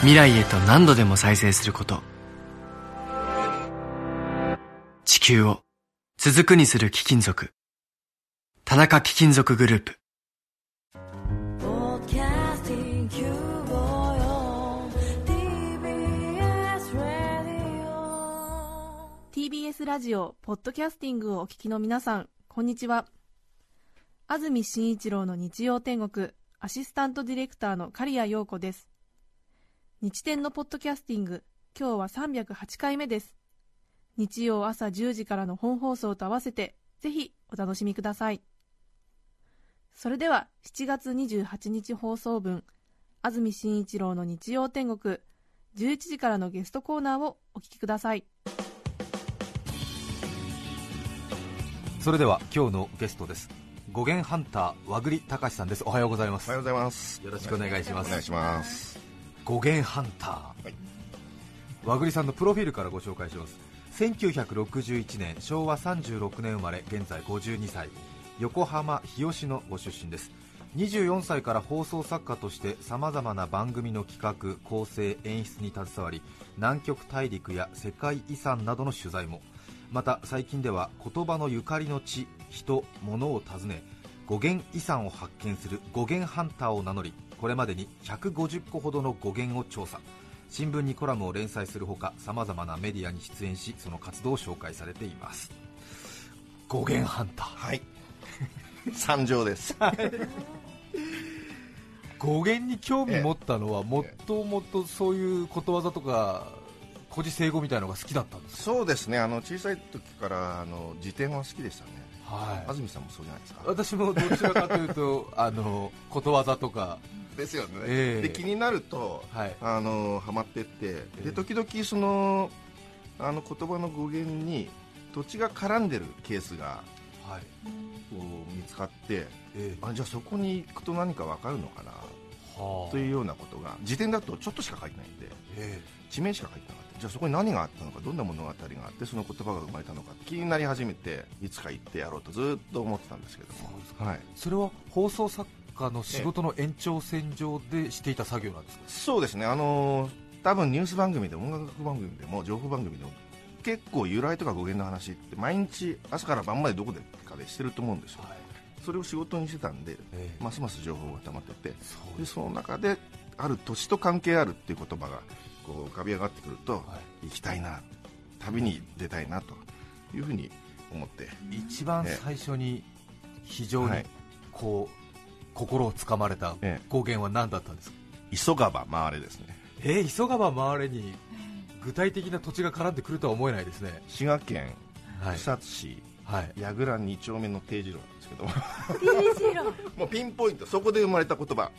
未来へと何度でも再生すること。地球を続くにする貴金属。田中貴金属グループ。TBS ラジオポッドキャスティングをお聞きの皆さんこんにちは。安住紳一郎の日曜天国アシスタントディレクターの刈谷陽子です。日天のポッドキャスティング。今日は308回目です。日曜朝10時からの本放送と合わせてぜひお楽しみください。それでは7月28日放送分安住紳一郎の日曜天国11時からのゲストコーナーをお聞きください。それでは今日のゲストです。語源ハンター和栗隆さんです。おはようございます。おはようございます。よろしくお願いします。お願いします。語源ハンター、はい。和栗さんのプロフィールからご紹介します。1961年昭和36年生まれ現在52歳。横浜日吉のご出身です。24歳から放送作家としてさまざまな番組の企画構成演出に携わり南極大陸や世界遺産などの取材も。また最近では言葉のゆかりの地人物を訪ね語源遺産を発見する語源ハンターを名乗りこれまでに150個ほどの語源を調査新聞にコラムを連載するほかさまざまなメディアに出演しその活動を紹介されています語源ハンターはい。参上です。語源に興味持ったのはもともとそういうことわざとか古事成語みたいなのが好きだったんですそうですね。あの小さい時からあの辞典は好きでしたね。はい安住さんもそうじゃないですか？私もどちらかというと あのことわざとかですよね。ええ。で気になると、はい。あのハマってって、ええで時々そのあの言葉の語源に土地が絡んでるケースがはい。こう見つかって、ええ。あじゃあそこに行くと何かわかるのかなはあ。というようなことが辞典だとちょっとしか書いてないんで。え地名しか書いてなかった。じゃあそこに何があったのかどんな物語があってその言葉が生まれたのか気になり始めていつか行ってやろうとずっと思ってたんですけども。そはい、それは放送作家の仕事の延長線上でしていた作業なんですか、そうですね。あのー多分ニュース番組でも音楽番組でも情報番組でも結構由来とか語源の話って毎日朝から晩までどこでかでしてると思うんですよ。はい。それを仕事にしてたんでええ。ますます情報が溜まっててそうでその中である土地と関係あるっていう言葉がこう浮かび上がってくると、はい。行きたいな旅に出たいなというふうに思って。一番最初に非常にはい。こう心をつかまれたええ。語源は何だったんですか？急がば回れですね。えー、急がば回れに具体的な土地が絡んでくるとは思えないですね。滋賀県はい、草津市はい、矢倉2丁目の定次郎。なんですけど TBS Radio もうピンポイントそこで生まれた言葉、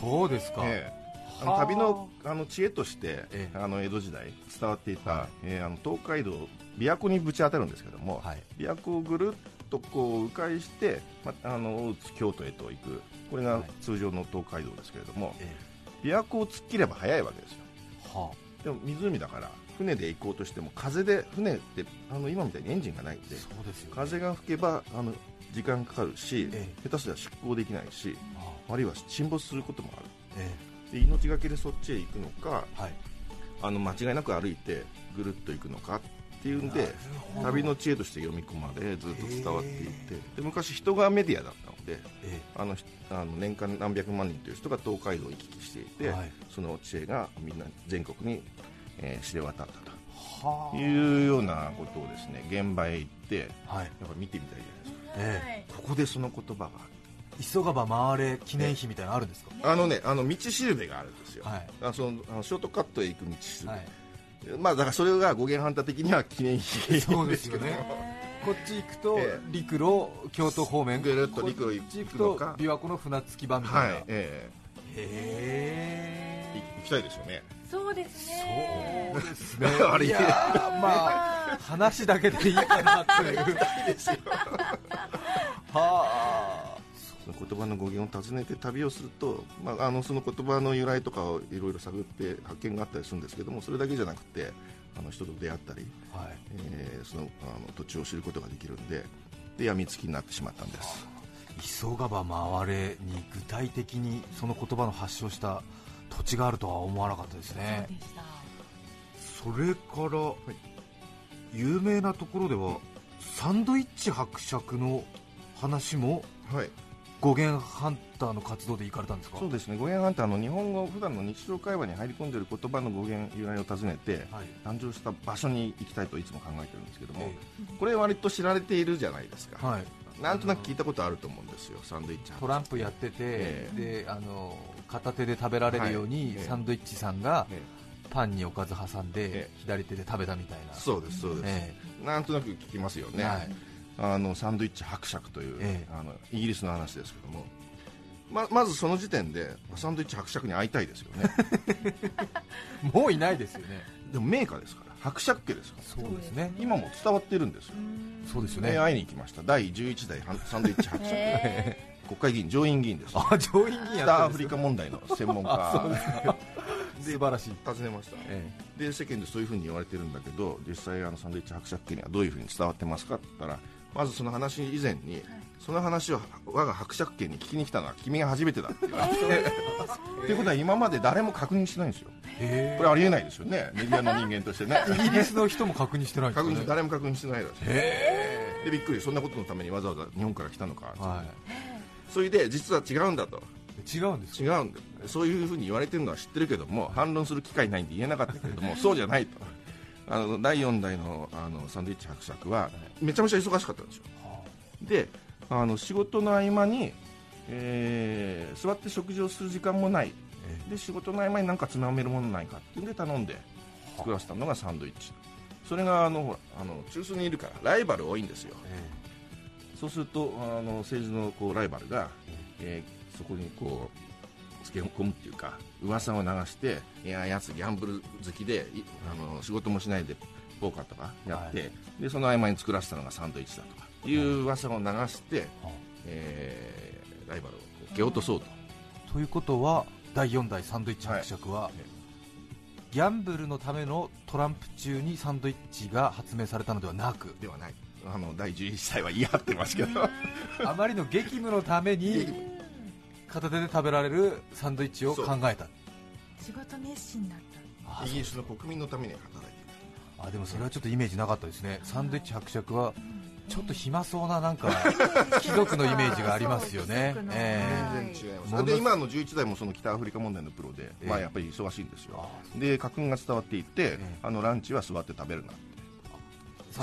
そうですか、ええ。あのはあ。旅のあの知恵として、ええ。あの江戸時代伝わっていた、はい。えーあの東海道琵琶湖にぶち当たるんですけども、はい。琵琶湖をぐるっとこう迂回して、ま、あの大津京都へと行く。これがはい。通常の東海道ですけれども、え琵琶湖を突っ切れば早いわけですよ。えはでも湖だから船で行こうとしても風で船ってあの今みたいにエンジンがないんあでそうですよ、ね、風が吹けばあの時間かかるし、え下手すりゃ出航できないしはあ。るいは沈没することもある。あえ。で命がけでそっちへ行くのかえはい。あの間違いなく歩いてぐるっと行くのかっていうんで旅の知恵として読み込まれずっと伝わっていってで昔人がメディアだったのでえあのひあの年間何百万人という人が東海道を行き来していて、はい。その知恵がみんな全国に、えー知れ渡ったというようなことをですね現場へ行ってはい。やっぱ見てみたいじゃないですか。えここでその言葉がえ急がば回れ記念碑みたいなのあるんですか、あのねあの道しるべがあるんですよ、はい。あそのあのショートカットへ行く道しるべ、はいまあだからそれが語源ハンター的には記念碑そうですよね。こっち行くとええ。陸路京都方面。ぐるっと陸路こっち行くと琵琶湖の船着き場みたいな、はい、えへい行きたいですよね。そうですね。そうですね。あれいやーまあ話だけでいいかなという。はその言葉の語源を訪ねて旅をすると、まあ、あのその言葉の由来とかをいろいろ探って発見があったりするんですけどもそれだけじゃなくてあの人と出会ったり、あはい。えーそのあの土地を知ることができるんでで病みつきになってしまったんです。急がば回れに具体的にその言葉の発祥した土地があるとは思わなかったですね。そうでした。それから、有名なところではサンドイッチ伯爵の話もはい語源ハンターの活動で行かれたんですか？そうですね。語源ハンターの日本語普段の日常会話に入り込んでいる言葉の語源由来を尋ねてはい。誕生した場所に行きたいといつも考えてるんですけども、えこれ割と知られているじゃないですか、えはい。なんとなく聞いたことあると思うんですよサンドイッチトランプやってて、えであの片手で食べられるように、はい。ええサンドイッチさんがえパンにおかず挟んで、ええ。左手で食べたみたいな。そうですそうです、えなんとなく聞きますよね、えはいあのサンドイッチ伯爵という、ええ。あのイギリスの話ですけどもままずその時点でサンドイッチ伯爵に会いたいですよね。もういないですよね。でも名家ですから伯爵家ですから。そうですね。今も伝わってるんですよ、そうですよね。ね、会いに行きました。第11代サンドイッチ伯爵。へ国会議員上院議員ですあ上院議員北アフリカ問題の専門家。素晴らしい、訪ねました。え。で世間でそういうふうに言われてるんだけど実際あのサンドイッチ伯爵家にはどういうふうに伝わってますかって言ったらまずその話以前に、その話を我が伯爵家に聞きに来たのは君が初めてだって言われて、っていうことは今まで誰も確認してないんですよ。これありえないですよね。メディアの人間としてね。えイギリスの人も確認してないんです確認誰も確認してないらしい。へでびっくり。そんなことのためにわざわざ日本から来たのか、えはそれで実は違うんだと。い違うんです違うんだそういうふうに言われてるのは知ってるけども反論する機会ないんで言えなかったけれどもそうじゃないとあの第4代のあのサンドイッチ伯爵はめちゃめちゃ忙しかったんですよ。であの仕事の合間に、えー座って食事をする時間もない。えで仕事の合間に何かつまめるものないかっていうんで頼んで作らせたのがサンドイッチ。それがあのほらあの中枢にいるからライバル多いんですよ。えそうするとあの政治のこうライバルが、えーそこにこうつけ込むっていうか噂を流していややつギャンブル好きでいあの仕事もしないでポーカーとかやって、はでその合間に作らせたのがサンドイッチだとかいう噂を流して、はえーライバルを蹴落とそうと。ということは第4代サンドイッチ伯爵は、ギャンブルのためのトランプ中にサンドイッチが発明されたのではなくではない。あの第11歳は言い張ってますけど。あまりの激務のために片手で食べられるサンドイッチを考えた。仕事熱心だった。あイギリスの国民のために働いていあでもそれはちょっとイメージなかったですね。サンドイッチ伯爵はちょっと暇そうななんか 貴族のイメージがあるますよね。える全然違います、はい。で今の11代もその北アフリカ問題のプロで、ええ。まあ、やっぱり忙しいんですよ。あで家訓が伝わっていて、ええ。あのランチは座って食べるなサンドイッチじ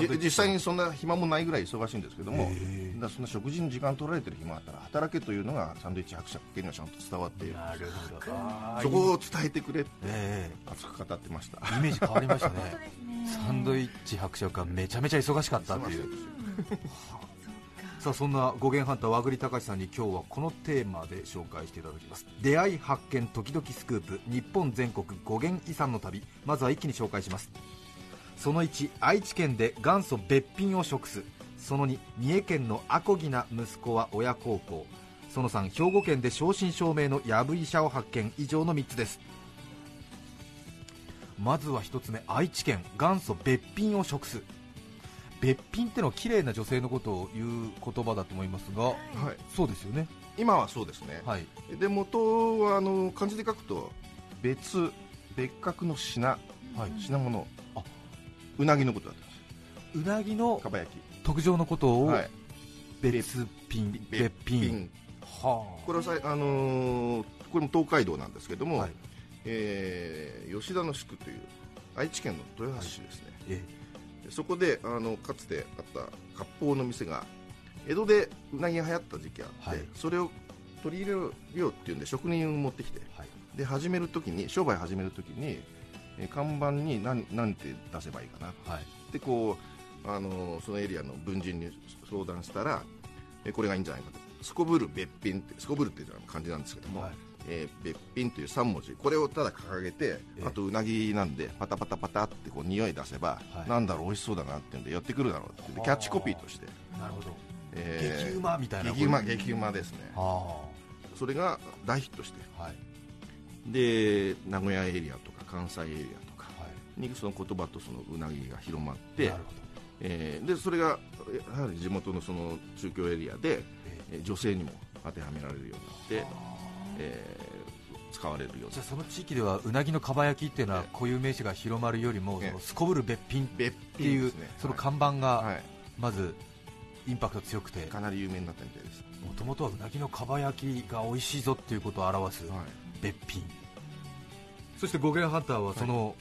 実際にそんな暇もないぐらい忙しいんですけども、だそんな食事に時間取られてる暇あったら働けというのがサンドイッチ伯爵家にはちゃんと伝わっているなるほど。そこを伝えてくれってえ熱く語ってました。えイメージ変わりましたね。ね。サンドイッチ伯爵がめちゃめちゃ忙しかったっていう。さあそんな語源ハンター和栗隆さんに今日はこのテーマで紹介していただきます。出会い発見時々スクープ日本全国語源遺産の旅。まずは一気に紹介しますその1愛知県で元祖別品を食す。その2三重県のアコギな息子は親孝行。その3兵庫県で正真正銘のヤブ医者を発見。以上の3つです。まずは1つ目愛知県元祖別品を食す。別品ってのは綺麗な女性のことを言う言葉だと思いますがはい、そうですよね。今はそうですね、はい。で元はあの漢字で書くと別別格の品。はい。品物。あうなぎのことだったんですうなぎのかば焼き。特上のことをはい。別品別品。はこれはさ、あのーこれも東海道なんですけども、はい。えー吉田の宿という愛知県の豊橋市ですね、えそこであのかつてあった割烹の店が江戸でうなぎが流行った時期があって、はい。それを取り入れるようっていうんで職人を持ってきてはい。で始めるときに商売始めるときに、えー看板に何何て出せばいいかな。はい。でこう、あのそのエリアの文人に相談したら、えこれがいいんじゃないかと。すこぶる別品ってすこぶるっていう漢字なんですけども、はい。えー別品という3文字。これをただ掲げてええ。あとうなぎなんでパタパタパタってこう匂い出せば、はい。なんだろう美味しそうだなってんで寄ってくるだろうってキャッチコピーとして、なるほど。えー激うまみたいな。激うま激うまですね。あ。それが大ヒットして。あはい。で名古屋エリアとか関西エリアとかはい。にその言葉とそのうなぎが広まってなるほど。えーでそれがやはり地元のその中京エリアで、えー女性にも当てはめられるようになって、えー使われるようじゃなあその地域ではうなぎのかば焼きっていうのはええ。固有名詞が広まるよりもすこぶる別品っ別ていうそのはい。看板がはい。まずインパクト強くて。かなり有名になったみたいです、もともとはうなぎのかば焼きが美味しいぞっていうことを表すはい。別品そして語源ハンターはその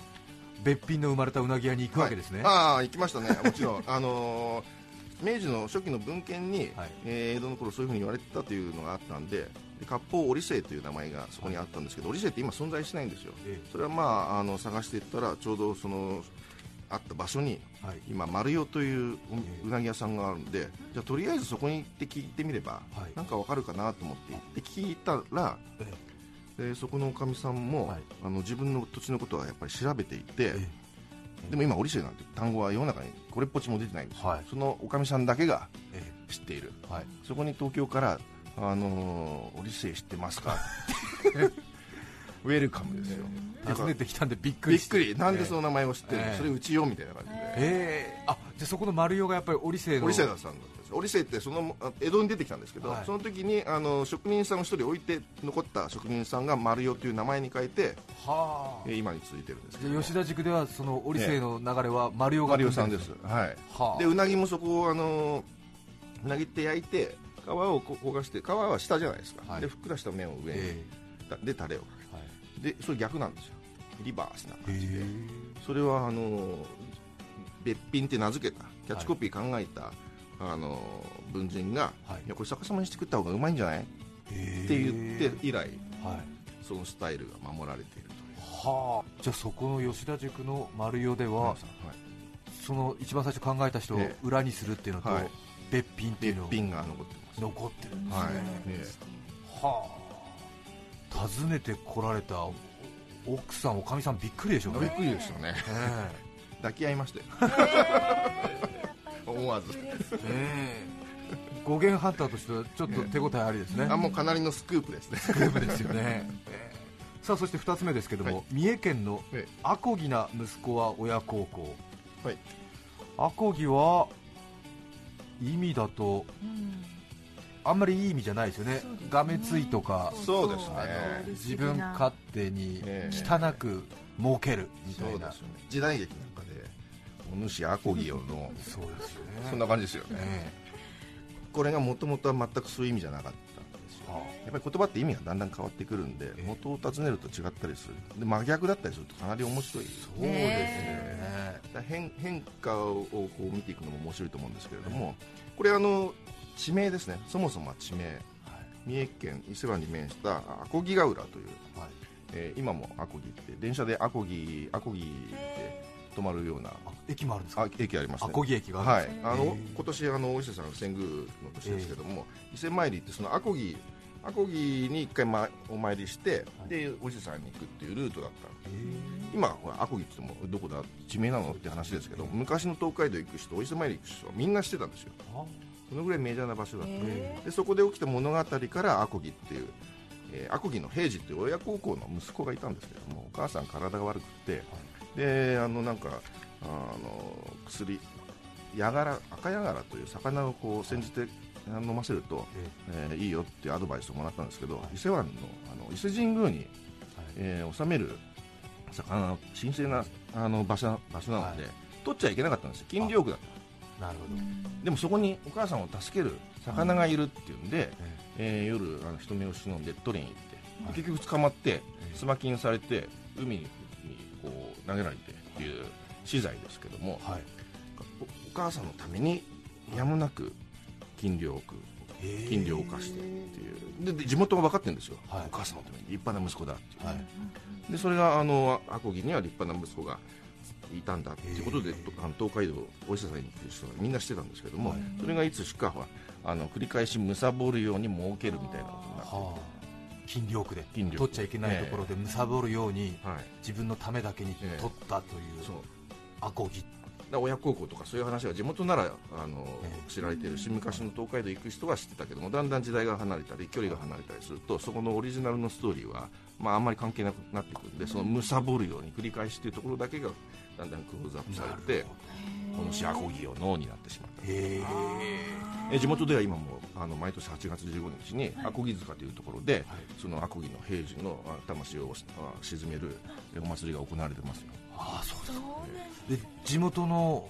別品の生まれたうなぎ屋に行くわけですね、ああ行きましたね。もちろん。あのー明治の初期の文献に、はい。えー江戸の頃そういうふうに言われてたというのがあったんでで割烹織生という名前がそこにあったんですけど織生って今存在しないんですよ。えそれはまああの探していったらちょうどそのあった場所にえはい。今丸代といううなぎ屋さんがあるんでじゃあとりあえずそこに行って聞いてみれば、はい。なんかわかるかなと思って行って聞いたらえでそこのおかみさんも、はい。あの自分の土地のことはやっぱり調べていて、えでも今織生なんて単語は世の中にこれっぽっちも出てないんですよ、はい。そのおかみさんだけがえ知っている。えはい。そこに東京から「あのー、織生知ってますか?」ウェルカムですよ、訪ねてきたんでびっくびっりして。くり。なんでその名前を知ってるの、ええ。それうちよみたいな感じで、ええ。あじゃあそこの丸代がやっぱり織生の。織生さんだったんです織生ってそのあ江戸に出てきたんですけど、はい。その時にあの職人さんを一人置いて残った職人さんが丸代という名前に変えて、はあ。えー今に続いてるんですけど。吉田塾ではその織生の流れは丸代が丸代さんです。はい。はあ。でうなぎもそこをあのうなぎって焼いて皮をこ焦がして皮は下じゃないですか、はい。でふっくらした麺を上に、えだでタレをかえはい。でそれ逆なんですよ。リバースな感じでへそれはあの別品って名付けたキャッチコピー考えた、あの文人が、はいいやこれ逆さまにして食った方がうまいんじゃない？っえて言って以来はい。そのスタイルが守られているという。はあ。じゃあそこの吉田塾の丸代では、はいその一番最初考えた人をええ。裏にするっていうのと、はい。別品っていうのを別品が残ってます。残ってるんですね、はい、えはあ。訪ねてこられた奥さんおかみさんびっくりでしょうね。えびっくりでしたね。え 抱き合いましたよ思わず。ええ。え語源ハンターとしてはちょっと手応えありですね、あもうかなりのスクープですね。スクープですよね、ええ。さあそして2つ目ですけども、はい。三重県のえアコギな息子は親孝行。はい。アコギは意味だとうん。あんまりいい意味じゃないですよね。がめついとかそうですね。自分勝手にええ。汚く儲けるみたいな、ね。時代劇なお主アコギよの。そうですよね。そんな感じですよね。えこれがもともとは全くそういう意味じゃなかったんですよ。はやっぱり言葉って意味がだんだん変わってくるんでええ。元を尋ねると違ったりする。で真逆だったりするとかなり面白い。そうですね。変変化をこう見ていくのも面白いと思うんですけれどもこれあの地名ですね。そもそもは地名。三重県伊勢湾に面したアコギヶ浦という、はい。えー今もアコギって電車でアコギアコギって止まるような。あ駅もあるんですか？あ駅ありますね。アコギ駅がはい、あの今年あのお伊勢さん遷宮の年ですけども、伊勢参りってそのアコギアコギに一回、ま、お参りして、はい。でお伊勢さんに行くっていうルートだったんで。今ほらアコギって言ってもどこだ？地名なのって話ですけど昔の東海道行く人お伊勢参り行く人はみんな知ってたんですよ。あ。そのぐらいメジャーな場所だった、へでそこで起きた物語からアコギっていう、えーアコギの平次っていう親孝行の息子がいたんですけどもお母さん体が悪くて、であのなんかあの薬ヤガラ赤ヤガラという魚をこう煎じて飲ませると、ええ。ーいいよっていうアドバイスをもらったんですけど、はい。伊勢湾のあの伊勢神宮に、はい。えー収める魚の神聖なあの場所場所なので、は取っちゃいけなかったんですよ。禁漁区だった。なるほど、でもそこにお母さんを助ける魚がいるっていうんで、ええ。ー夜あの人目を忍んで取りに行って、はい。結局捕まってえ妻金されて海に投げられてっていう死罪ですけどもはい。おお母さんのためにやむなく金漁を食うへー。金漁を犯してっていう。でで地元が分かってるんですよ、はい。お母さんのために。立派な息子だっていう、はい。でそれがあのアコギには立派な息子がいたんだっていうことで、東海道お医者さんに行ってる人がみんな知ってたんですけども、はいそれがいつしかはあの繰り返し貪るように儲けるみたいなことになっては筋力で取っちゃいけないところで貪るようにはい。自分のためだけにええ取ったというそう。アコギ。親孝行とかそういう話が地元ならあの、ええ。知られてるし昔の東海道行く人は知ってたけどもだんだん時代が離れたり距離が離れたりするとそこのオリジナルのストーリーは、まあ、あんまり関係なくなってくるんでその貪るように繰り返しというところだけがだんだんクローズアップされてこのシアコギを脳になってしまった。え地元では今もあの毎年8月15日にアコギ塚というところで、はい。そのアコギの平時のあ魂をあ沈めるえお祭りが行われてますよ。ああそうそうなんで地元の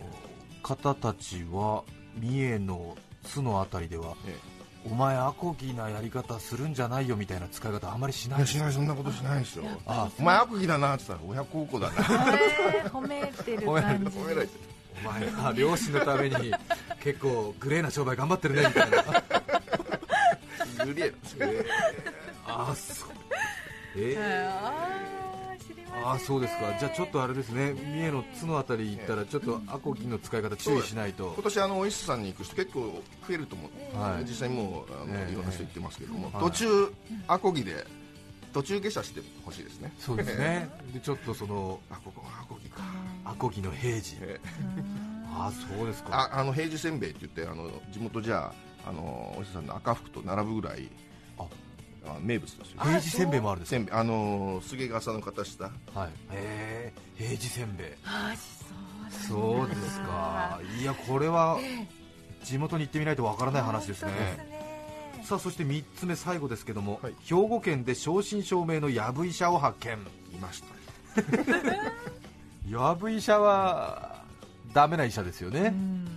方たちは三重の津のあたりではえお前アコギなやり方するんじゃないよみたいな使い方あんまりしないいやしないそんなことしないですよ。あお前アコギだなって言ったら親孝行だな。えー褒めてる感じ。褒められてお前は両親のために結構グレーな商売頑張ってるねみたいな。グレーなんですよああそう。ええあーああそうですか。じゃあちょっとあれですね。三重の津のあたり行ったらちょっとアコギの使い方注意しないと。今年あのお医者さんに行く人結構増えると思う、はい。実際もうあの、ええ。いろんな人行ってますけども、はい。途中アコギで途中下車してほしいですね。そうですね。でちょっとそのあここアコギか、アコギの平時。ええああそうですか。ああの平時せんべいって言ってあの地元じゃあのお医者さんの赤福と並ぶぐらいあ。あ名物ですよ。平時せんべいもあるんですせんべい。あの菅笠の形した。かはい。へえ平時せんべい。あそうそうですか。いやこれは地元に行ってみないとわからない話ですね。本当ですね。さあそして3つ目最後ですけども、はい。兵庫県で正真正銘のやぶ医者を発見。いました やぶ医者はダメな医者ですよね、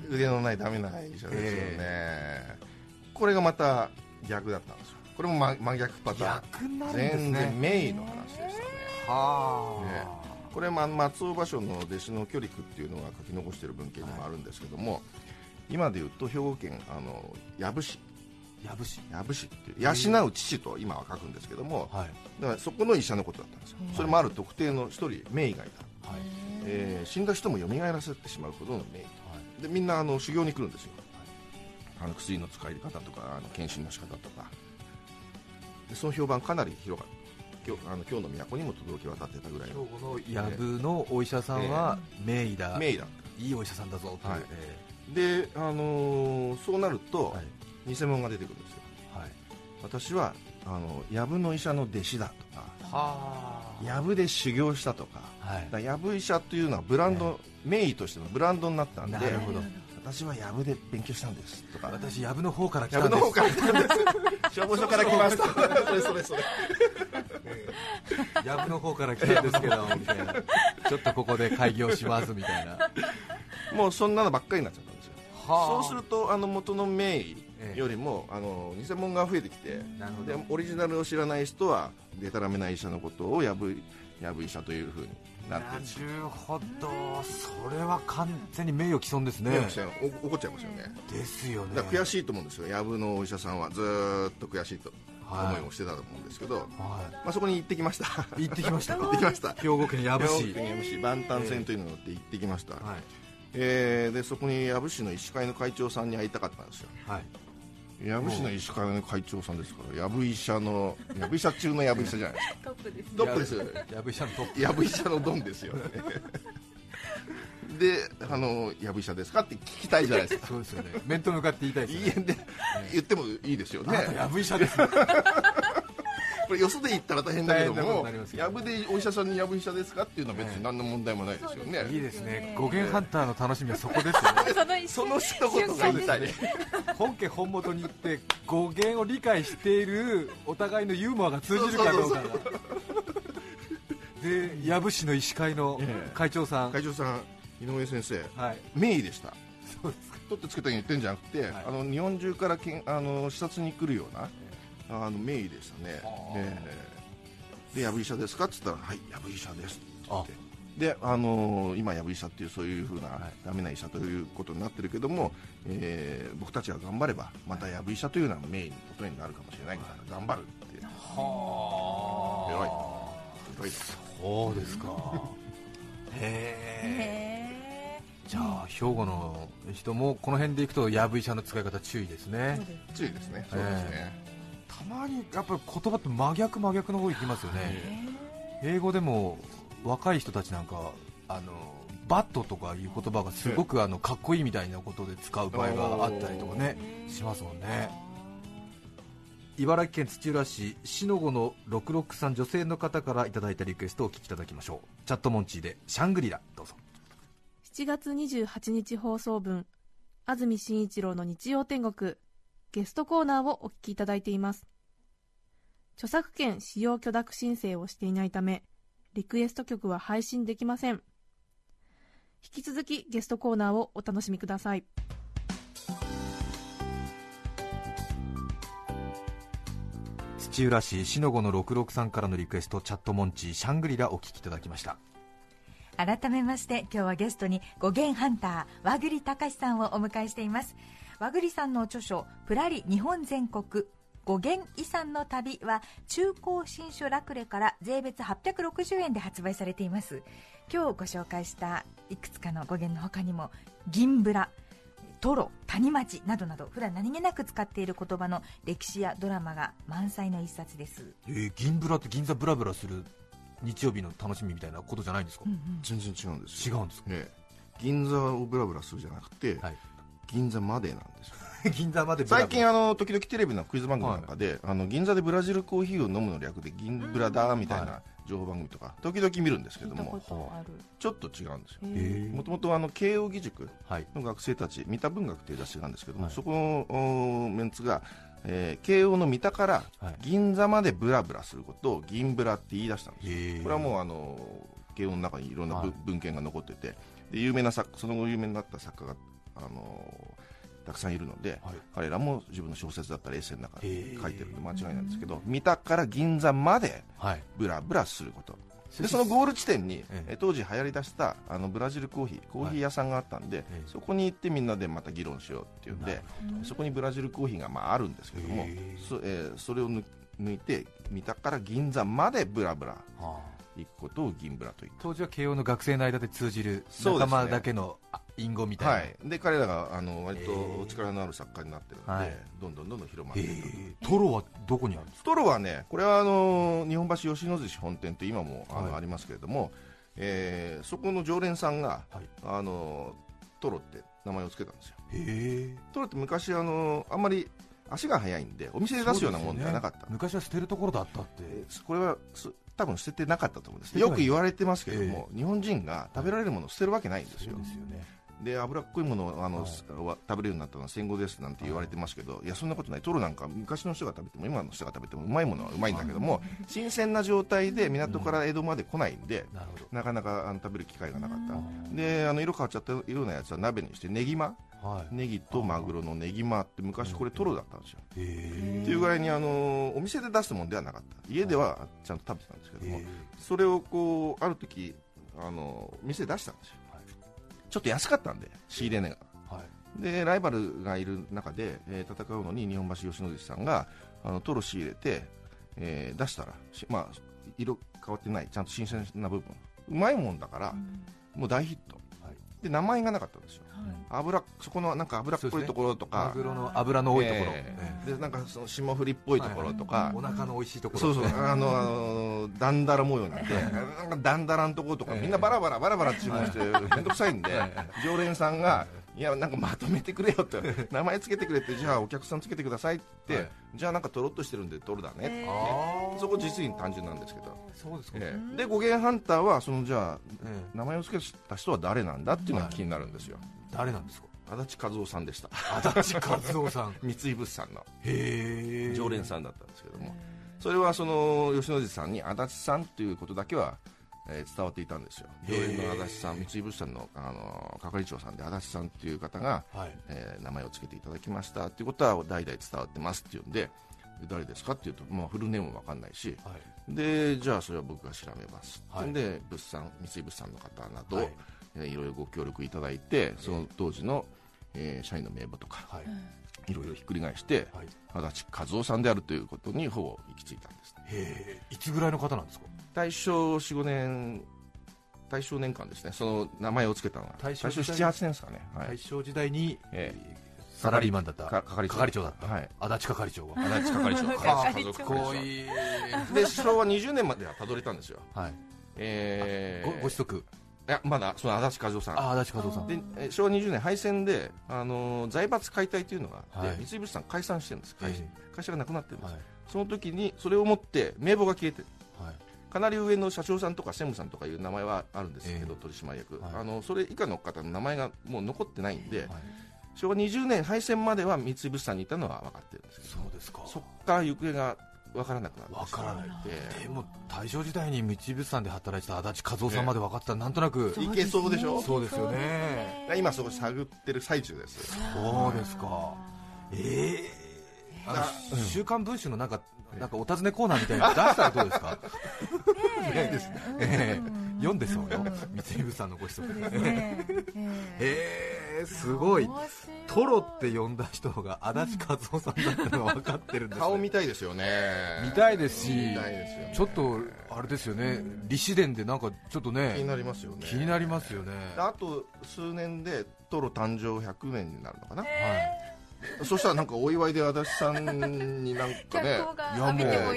腕のないダメな医者ですよね、これがまた逆だったんですよ。これも真真逆パターン。逆になるんです全ね。然名医の話でしたね。はね。これま松尾芭蕉の弟子の距離区っていうのが書き残している文献にもあるんですけども、今でいうと兵庫県あの養父市。やぶし養父市っていう養う父と今は書くんですけどもはい。だからそこの医者のことだったんですよ。それもある特定の一人名医がいた、はいえー死んだ人も蘇らせてしまうほどの名医でみんなあの修行に来るんですよ。あの薬の使い方とかあの検診の仕方とか。でその評判かなり広がる今日あの今日の都にも届き渡ってたぐらい兵の。庫のやぶのお医者さんは名医だ、名医だっいいお医者さんだぞとはい。えたで、あのーそうなると、ーはい。偽物が出てくるんですよ。はい。私はあの藪の医者の弟子だとかは藪で修行したとかはい。だ藪医者というのはブランド、名医としてのブランドになったんでなるほど。私は藪で勉強したんですとか。私やぶの方から来たんです。藪の方から来たんです。消防署から来ました。それそれそれ。やぶの方から来たんですけど みたいな。ちょっとここで開業しますみたいな。もうそんなのばっかりになっちゃったんですよ。はそうするとあの元の名医ええよりも、あの偽物が増えてきてでオリジナルを知らない人はでたらめな医者のことをやぶやぶ医者というふうになってる。なるほど。それは完全に名誉毀損ですね怒っちゃいますよねですよね悔しいと思うんですよやぶのお医者さんはずっと悔しいと思いをしてたと思うんですけど、はまあ、そこに行ってきました行ってきました行ってきました兵庫県やぶ市兵庫県養父市万端線というのに乗って行ってきました、はいえーでそこに養父市の医師会の会長さんに会いたかったんですよはい養父市の医師会の会長さんですからやぶ医者のやぶ医者中のやぶ医者じゃないですか。トップです。トップです。やぶ医者のトップやぶ医者のドンですよね。であのやぶ医者ですか？って聞きたいじゃないですか。そうですよね。面と向かって言いたいですよね。いいえで言ってもいいですよね。やぶ医者ですねこれよそで言ったら大変だけどもやぶでお医者さんにやぶ医者ですかっていうのは別に何の問題もないですよね、いいですね。語源ハンターの楽しみはそこですよね。その一言が言いたい本家本元に行って語源を理解しているお互いのユーモアが通じるかどうかが。で藪市の医師会のええ会長さん、会長さん井上先生。はい。名医でした。そうですか。取ってつけたに言ってんじゃなくて、あの日本中からけんあの視察に来るようなあの名医でしたね、ええ。でやぶ医者ですかって言ったらはいやぶ医者ですって言って。であの今やぶ医者っていうそういうふうな、ダメな医者ということになってるけども、えー僕たちが頑張ればまたやぶ医者というような名医のことになるかもしれないから頑張るって。は偉い。偉い。そうですか。へえ。へじゃあ兵庫の人もこの辺で行くとやぶ医者の使い方注意ですね。注意ですね。そうですね、たまにやっぱり言葉って真逆真逆の方行きますよね、英語でも若い人たちなんかあのバットとかいう言葉がすごくあのかっこいいみたいなことで使う場合があったりとかねしますもんね。茨城県土浦市しのごの66さん女性の方からいただいたリクエストをお聞きいただきましょう。チャットモンチーでシャングリラどうぞ。7月28日放送分安住紳一郎の日曜天国ゲストコーナーをお聞きいただいています。著作権使用許諾申請をしていないためリクエスト曲は配信できません。引き続きゲストコーナーをお楽しみください。土浦市しのごの66さんからのリクエストチャットモンチーシャングリラお聞きいただきました。改めまして今日はゲストに語源ハンター和栗隆さんをお迎えしています和栗さんの著書「プラリ日本全国語源遺産の旅」は中高新書ラクレから税別860円で発売されています。今日ご紹介したいくつかの語源の他にも銀ブラトロ、谷町などなど普段何気なく使っている言葉の歴史やドラマが満載の一冊です、えー銀ブラって銀座ブラブラする日曜日の楽しみみたいなことじゃないんですか、全然違うんですよ。違うんですか、ええ銀座をブラブラするじゃなくて、はい、銀座までなんですよ。銀座まで最近あの時々テレビのクイズ番組なんかで、あの銀座でブラジルコーヒーを飲むの略で銀ブラだみたいはな情報番組とか時々見るんですけどもちょっと違うんですよ。へもともとあの慶応義塾はい。の学生たち三田文学という雑誌があるんですけども、はい。そこのおメンツが、えー慶応の三田からはい。銀座までブラブラすることを銀ブラって言い出したんですこれはもうあの慶応の中にいろんな文献が残っててで有名な作その後有名になった作家があのたくさんいるので、はい。彼らも自分の小説だったりエッセイの中へでえ書いてるんで間違いないんですけど三田から銀座まではい。ブラブラすること。そでそのゴール地点に、ええ。え当時流行りだしたあのブラジルコーヒーコーヒー屋さんがあったんで、ええ。そこに行ってみんなでまた議論しようっていうんでそこにブラジルコーヒーがまああるんですけどもそ,、えーそれを抜抜いて三田から銀座までブラブラはあ行くことを銀ブラと言って当時は慶応の学生の間で通じる仲間だけのあ隠語みたいな、はい、で彼らがあの割へとえ力のある作家になってるので、はい。どんどんどんどん広まってへいく、えトロはどこにあるんですか？トロはねこれはあの日本橋吉野寿司本店って今もあの、はい。ありますけれども、えーそこの常連さんが、はい。あのトロって名前を付けたんですよ。へえトロって昔あのあんまり足が速いんでお店で出すようなもんではなかった、昔は捨てるところだったって。えーこれはす多分捨ててなかったと思うんです。よく言われてますけども、日本人が食べられるものを捨てるわけないんですよ。で脂っこいものをあの、はい。食べれるようになったのは戦後ですなんて言われてますけど、い、やそんなことない。トロなんか昔の人が食べても今の人が食べてもうまいものはうまいんだけども、新鮮な状態で港から江戸まで来ないんで、なるほなかなかあの食べる機会がなかった、んであの色変わっちゃったようなやつは鍋にしてネギマどはい。ネギとマグロのネギマって昔これトロだったんですよ、へっていうぐらいにあのお店で出すもんではなかった。家ではちゃんと食べてたんですけども、えそれをこうある時あの店で出したんですよ、ちょっと安かったんで仕入れ値が。はい。でライバルがいる中で、えー戦うのに日本橋吉野寿司さんがあのトロ仕入れて、えー出したらしまあ色変わってないちゃんと新鮮な部分。うまいもんだから、もう大ヒット、はいで名前がなかったんですよ。油そこのなんか脂っこいところとか、マグロの脂の多いところ、ええ。ーでなんかその霜降りっぽいところとか、えお腹の美味しいところそうそう、あの、あの、だんだら模様になって、なんかだんだらんところとか、みんなバラバラバラバラ注文して、めんどくさいんで、常連さんが、いや、なんかまとめてくれよって、名前つけてくれって、じゃあお客さんつけてくださいって、はい。じゃあなんかとろっとしてるんで、とろだねって、そこ実に単純なんですけど、そうですか、ええ。で、語源ハンターは、そのじゃあ、え名前をつけた人は誰なんだっていうのが気になるんですよ。え誰なんですか？足立和夫さんでした。足立和夫さん。三井物産の。へえ常連さんだったんですけども、それはその吉野寺さんに足立さんということだけは、えー伝わっていたんですよ。常連の足立さん三井物産の、あの係長さんで足立さんっていう方が、はい。えー名前を付けていただきました。っていうことは代々伝わってますっていうんでで誰ですかっていうと、まあ、フルネームも分かんないし。はい。でじゃあそれは僕が調べます、はい。で物産三井物産の方など、はい。いえーいろいろご協力いただいてその当時の、えー社員の名簿とかはい。いろいろひっくり返して、はい。足立和夫さんであるということにほぼ行き着いたんです。へえいつぐらいの方なんですか？大正45年大正年間ですね。その名前を付けたのは。大正大正78年ですかね、はい。大正時代に、ええ。サラリーマンだったか係長。係長だった、はい。足立係長が。足立係長。家族いい。で昭和20年まではたどれたんですよ。はい。えーごご子息？いやまだその足立和夫さん。あ足立和夫さん。でえー昭和20年敗戦で、あのー財閥解体というのがあって、はい。三井物産解散してるんです。会社,、がなくなってるんです、はい。その時にそれをもって名簿が消えてるはいかなり上の社長さんとか専務さんとかいう名前はあるんですけど、ええ。取締役、はい。あのそれ以下の方の名前がもう残ってないんで、はい。昭和20年敗戦までは三井物産にいたのは分かってるんですけどそうですか。そこから行方が分からなくなってわからない。ででも大正時代に三井物産で働いてた足立和夫さんまで分かった。らなんとなくいけそうでしょ？そうですよね。今そこ探ってる最中です。そうですか。ええ。あのうん。週刊文春のなんかなんかお尋ねコーナーみたいなの出したらどうですか？ねですえ。え読んでそうよ。三井物産のご子息ですね。ええ。すごい。トロって呼んだ人が足立和夫さんだったのが分かってるんですね。顔見たいですよね。見たいですし見たいですよね。ちょっとあれですよね。李志伝でなんかちょっと気にねなりますよね。気になりますよね。あと数年でトロ誕生100年になるのかな、はいそしたらなんかお祝いで足立さんになんかね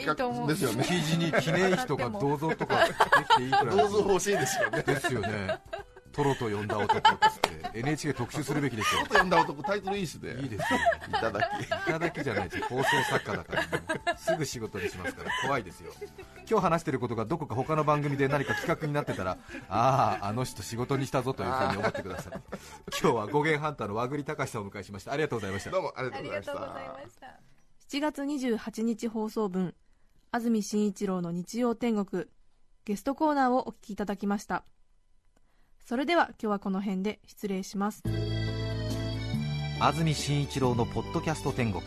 いいと思う。ですよね。記事に記念碑とか銅像とかできていいくらい銅像欲しいですよね。ですよねトロと呼んだ男っつって NHK 特集するべきですよ呼んだ男タイトルいいっすね。いいですよ。いただき。いただきじゃないです。よ放送作家だからすぐ仕事にしますから。怖いですよ。今日話してることがどこか他の番組で何か企画になってたらあああの人仕事にしたぞというふうに思ってください。今日は語源ハンターの和栗隆さんをお迎えしました。ありがとうございました。どうもありがとありうございました。がとうございました。7月28日放送分安住紳一郎の日曜天国ゲストコーナーをお聞きいただきましたそれでは今日はこの辺で失礼します。安住紳一郎のポッドキャスト天国。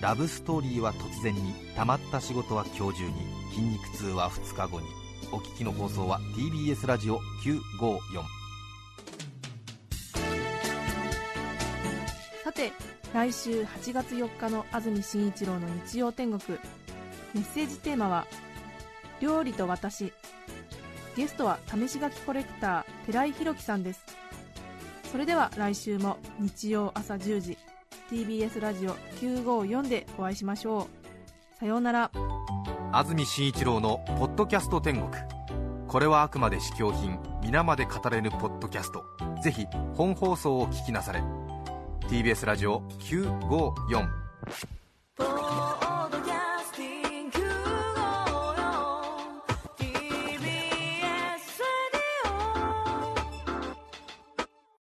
ラブストーリーは突然にたまった仕事は今日中に筋肉痛は2日後に。お聞きの放送は TBS ラジオ954さて来週8月4日の安住紳一郎の日曜天国。メッセージテーマは「料理と私」ゲストは試し書きコレクター寺井宏樹さんです。それでは来週も日曜朝10時 TBS ラジオ954でお会いしましょう。さようなら。安住紳一郎の「ポッドキャスト天国」これはあくまで試供品皆まで語れぬポッドキャスト。ぜひ本放送を聞きなされ。TBS ラジオ954